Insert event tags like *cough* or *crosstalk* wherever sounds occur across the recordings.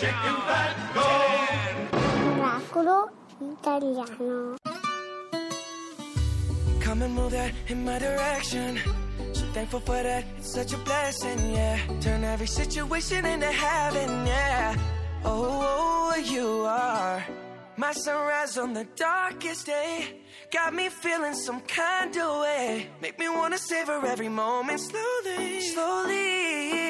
chicken fat, go! Miracolo italiano. Come and move that in my direction. So thankful for that, it's such a blessing, yeah. Turn every situation into heaven, yeah. Oh, you are my sunrise on the darkest day. Got me feeling some kind of way. Make me wanna savor every moment slowly, slowly.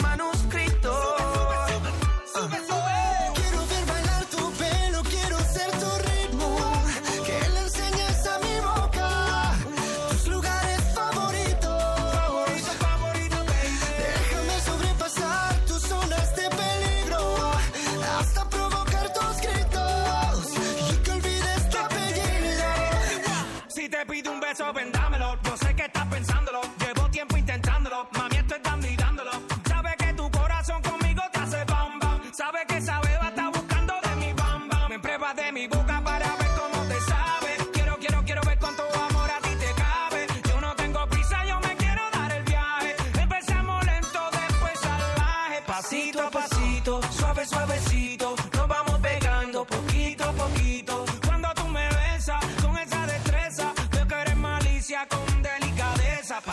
pasito, suave, suavecito. Nos vamos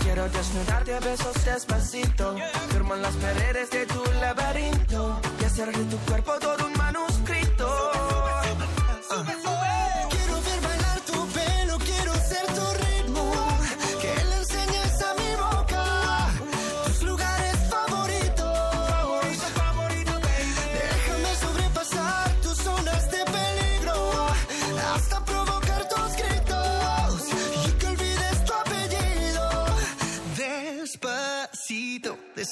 Quiero desnudarte a besos despacito. Firmo en las paredes de tu laberinto. Y hacer de tu cuerpo todo un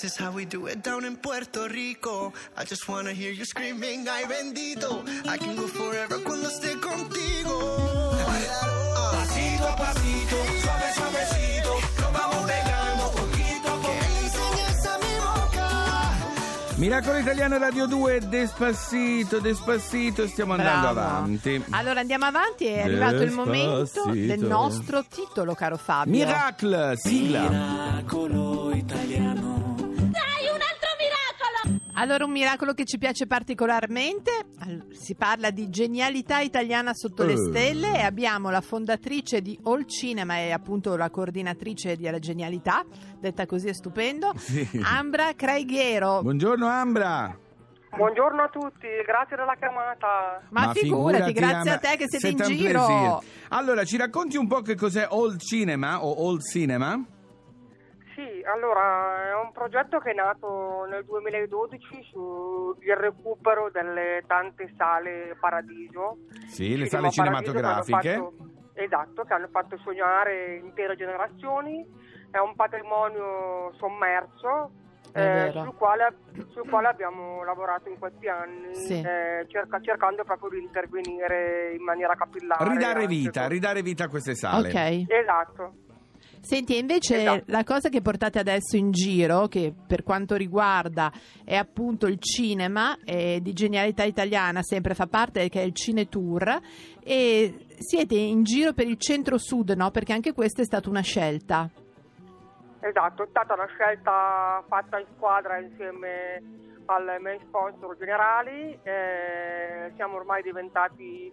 this is how we do it down in Puerto Rico. I just wanna hear you screaming, ay bendito. I can go forever cuando esté contigo. Pasito a pasito, suave, suavecito. Nos vamos pegando poquito a boca Miracolo Italiano Radio 2, Despacito, Despacito, stiamo andando Bravo. avanti. Allora andiamo avanti, è arrivato il momento Despacito. del nostro titolo, caro Fabio. Miracle, sigla. Miracolo italiano. Allora, un miracolo che ci piace particolarmente, si parla di genialità italiana sotto le Eh. stelle e abbiamo la fondatrice di All Cinema e appunto la coordinatrice della genialità, detta così è stupendo, *laughs* Sì. Ambra Craighiero. Buongiorno Ambra. Buongiorno a tutti, grazie della chiamata. Ma, figurati, grazie Ambra, a te che siete in giro. plaisir. Allora, ci racconti un po' che cos'è All Cinema o All Cinema? Allora è un progetto che è nato nel 2012 sul recupero delle tante sale Paradiso. Sì, le sale cinematografiche. fatto- esatto, che hanno fatto sognare intere generazioni. È un patrimonio sommerso. Eh, sul, quale, sul quale abbiamo lavorato in questi anni, Sì. eh, cerca- cercando proprio di intervenire in maniera capillare. Ridare vita, con- ridare vita a queste sale. Ok. Esatto. Senti, invece Esatto. la cosa che portate adesso in giro, che per quanto riguarda è appunto il cinema di genialità italiana, sempre fa parte che è il Cinetour, e siete in giro per il centro-sud, no? Perché anche questa è stata una scelta. esatto, è stata una scelta fatta in squadra insieme al main sponsor generali, eh, siamo ormai diventati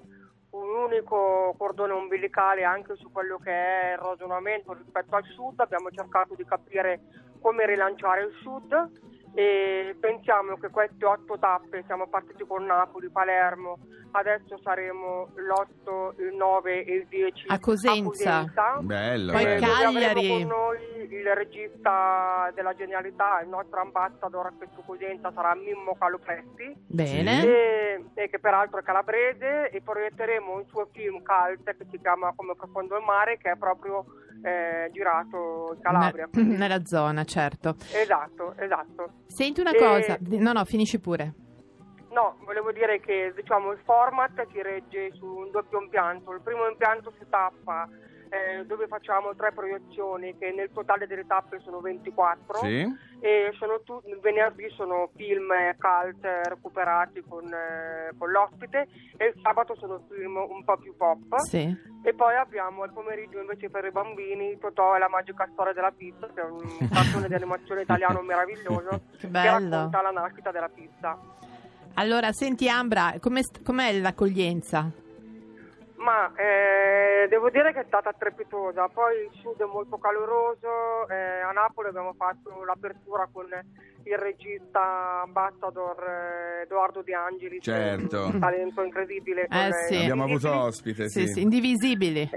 un unico cordone umbilicale anche su quello che è il ragionamento rispetto al sud, abbiamo cercato di capire come rilanciare il sud e pensiamo che queste otto tappe, siamo partiti con Napoli, Palermo, adesso saremo l'8, il 9 e il 10 A Cosenza. Bello, Poi bello. dove Cagliari. avremo con noi il regista della genialità, il nostro ambassador qui su Cosenza sarà Mimmo Calopresti Bene. e, e che peraltro è calabrese e proietteremo un suo film cult che si chiama Come profondo il mare che è proprio eh, girato in Calabria. Ne- *clears throat* nella zona, certo. Esatto, esatto. Senti una E- cosa, no, no, finisci pure. No, volevo dire che diciamo, il format si regge su un doppio impianto. Il primo impianto si tappa eh, dove facciamo tre proiezioni che nel totale delle tappe sono 24 Sì? e sono tu- venerdì sono film cult recuperati con, eh, con l'ospite e il sabato sono film un po' più pop Sì. e poi abbiamo il pomeriggio invece per i bambini Totò e la magica storia della pizza che è un *laughs* cartone di animazione italiano meraviglioso *laughs* Che che racconta la nascita della pizza. Allora, senti Ambra, com'è, com'è l'accoglienza? Ma eh, devo dire che è stata strepitosa, poi il sud è molto caloroso, eh, a Napoli abbiamo fatto l'apertura con il regista ambassador eh, Edoardo De Angelis, Certo. un talento incredibile. Eh, sì. Abbiamo avuto ospite, Sì, sì. sì, indivisibili.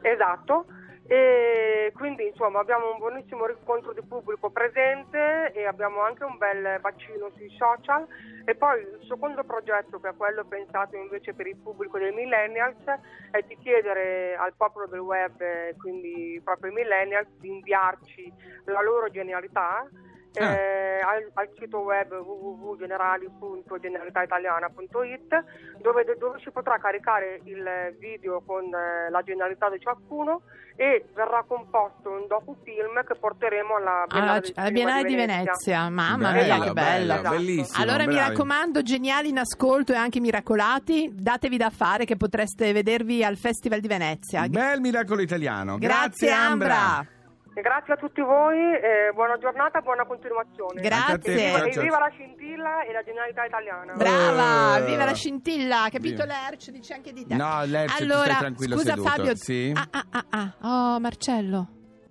Esatto, e quindi insomma abbiamo un buonissimo riscontro di pubblico presente e abbiamo anche un bel bacino sui social. E poi il secondo progetto che è quello pensato invece per il pubblico dei millennials è di chiedere al popolo del web, quindi proprio i millennials, di inviarci la loro genialità eh, al, al sito web www.generali.generalitaitaliana.it dove, dove si potrà caricare il video con eh, la genialità di ciascuno e verrà composto un docufilm che porteremo alla Biennale, Alla, del alla Biennale di Venezia, mamma Bello, mia, che bello. bello, bellissimo. Allora mi bravi. raccomando, geniali in ascolto e anche miracolati, datevi da fare che potreste vedervi al Festival di Venezia. Bel miracolo italiano. Grazie Ambra. E Grazie a tutti voi, eh, buona giornata, buona continuazione. Grazie. E ciao. viva la scintilla e la genialità italiana. Brava, Eh. viva la scintilla, capito Viva. Lerch, dice anche di te. No, Lerch, allora, stai tranquillo scusa seduto. Fabio. Sì? Ah, ah, ah, ah. Oh, Marcello.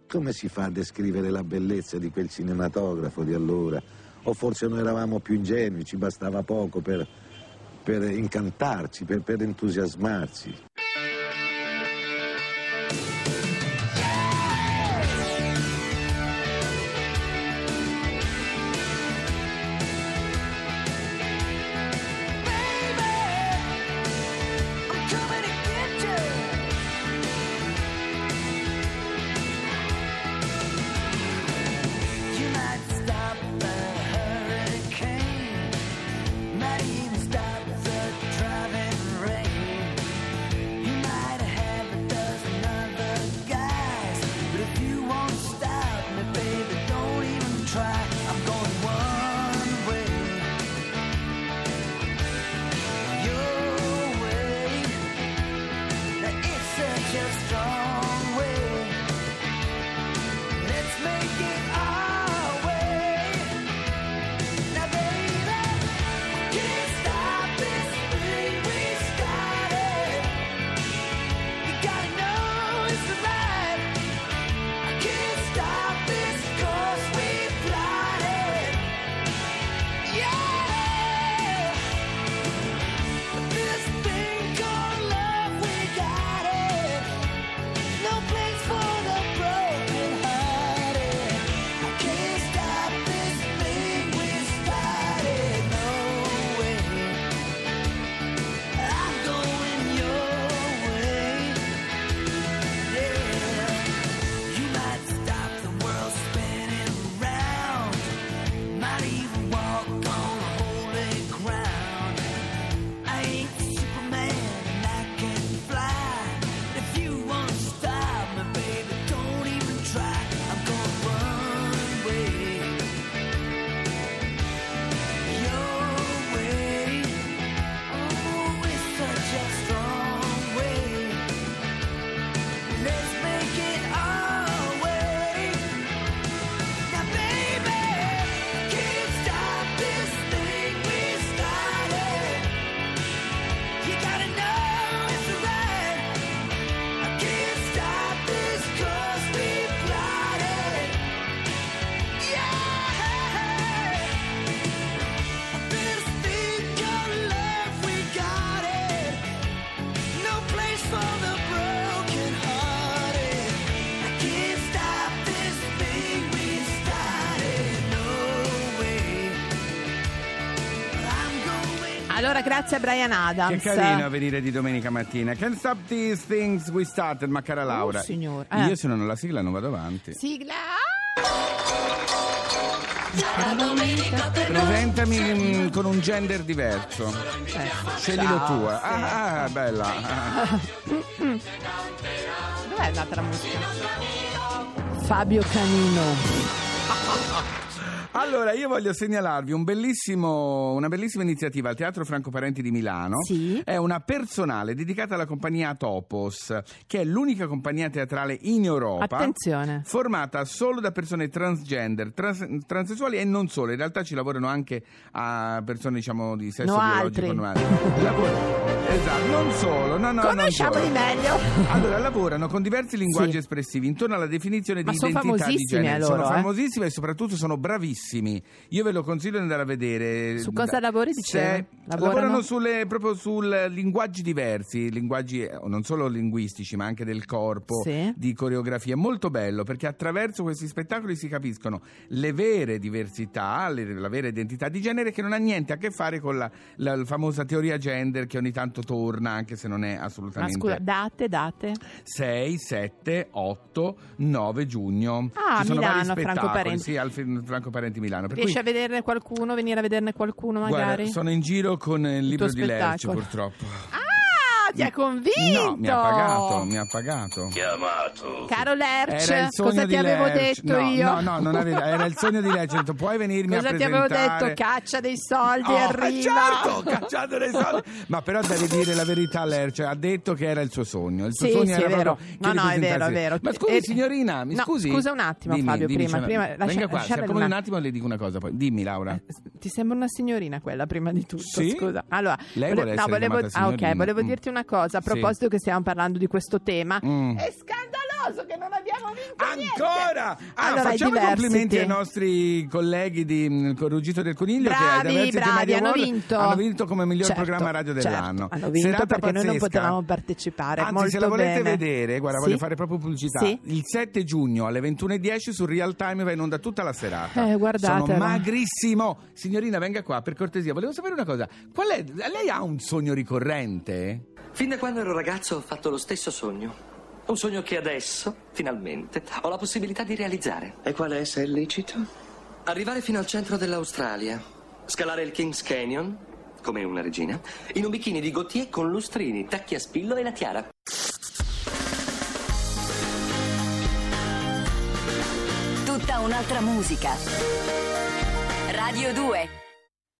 Come si fa a descrivere la bellezza di quel cinematografo di allora? O forse noi eravamo più ingenui, ci bastava poco per, per incantarci, per, per entusiasmarci. Allora, grazie a Brian Adams. Che carino venire di domenica mattina. Can't stop these things we started, ma cara Laura. Oh, signor. Eh. Io se non ho la sigla non vado avanti. Sigla. Presentami mm, con un gender diverso. Eh, Sceglilo tu. eh. Ah, ah, bella. Ah. *laughs* Dov'è andata la musica? Fabio Canino. *laughs* Allora, io voglio segnalarvi un bellissimo, una bellissima iniziativa al Teatro Franco Parenti di Milano. Sì. È una personale dedicata alla compagnia Topos, che è l'unica compagnia teatrale in Europa. Attenzione. Formata solo da persone transgender, trans- transessuali e non solo. In realtà ci lavorano anche a persone, diciamo, di sesso No, biologico. no, altri. Esatto, non solo. No, no, non Conosciamoli solo. meglio. Allora, lavorano con diversi linguaggi Sì. espressivi intorno alla definizione Ma di identità di genere. eh, loro, sono eh. famosissimi e soprattutto sono bravissimi. Io ve lo consiglio di andare a vedere. Su cosa lavori? Se- Lavorano? lavorano sulle, proprio su linguaggi diversi, linguaggi eh, non solo linguistici, ma anche del corpo, Sì. di coreografia. È molto bello perché attraverso questi spettacoli si capiscono le vere diversità, le- la vera identità di genere che non ha niente a che fare con la, la- la famosa teoria gender che ogni tanto torna, anche se non è Ma assolutamente. scusa, date, date. 6, 7, 8, 9 giugno. Ah, Ci sono Milano, Franco spettacoli, Parenti. Sì, al Franco Parenti Milano. Per Riesci cui, a vederne qualcuno, venire a vederne qualcuno magari? guarda, sono in giro con il libro di Lerci, spettacolo. purtroppo. Ah, ti ha convinto! No, mi ha pagato, mi ha pagato. Caro Lerch, Era il sogno cosa di ti avevo Lerch. detto no, io? No, no, non avevo, era il sogno di Lerci. Ho detto, puoi venirmi Cosa a ti avevo presentare? detto? Caccia dei soldi, Oh, arriva! certo, cacciato dei soldi. Ma però devi dire la verità a Lerch, ha detto che era il suo sogno. Il suo Sì, sogno sì, era è vero. proprio No, no, è vero, è vero. Ma scusi, Eh, signorina, mi no, scusi. scusa un attimo, Dimmi, Fabio, dimmi, prima- c'è- prima- Venga qua, si accomodi un attimo e le dico una cosa poi. Dimmi, Laura. Eh, Ti sembra una signorina quella prima di tutto, Sì? scusa. Allora, Lei vuole no, essere volevo, chiamata ah, ok, signorina. volevo Mm. dirti una cosa a proposito che stiamo parlando di questo tema. Mm. È scandaloso che non abbiamo vinto. Ancora! Ah, Allora, facciamo i complimenti ai nostri colleghi di mm, Ruggito del Coniglio che Bravi, Diversity bravi, hanno Award vinto. hanno vinto come miglior Certo, programma radio certo, dell'anno. hanno vinto Serata perché noi non pazzesca. potevamo partecipare. Anzi, Molto se la volete bene. vedere, guarda, Sì? voglio fare proprio pubblicità. Sì? Il 7 giugno alle 21.10 su Real Time va in onda tutta la serata. Eh, guardatela. Sono magrissimo. Signorina, venga qua per cortesia. Volevo sapere una cosa. Qual è? Lei ha un sogno ricorrente? Fin da quando ero ragazzo ho fatto lo stesso sogno. Un sogno che adesso, finalmente, ho la possibilità di realizzare. E qual è, se è licito? Arrivare fino al centro dell'Australia, scalare il Kings Canyon, come una regina, in un bikini di Gautier con lustrini, tacchi a spillo e la tiara. Tutta un'altra musica. Radio 2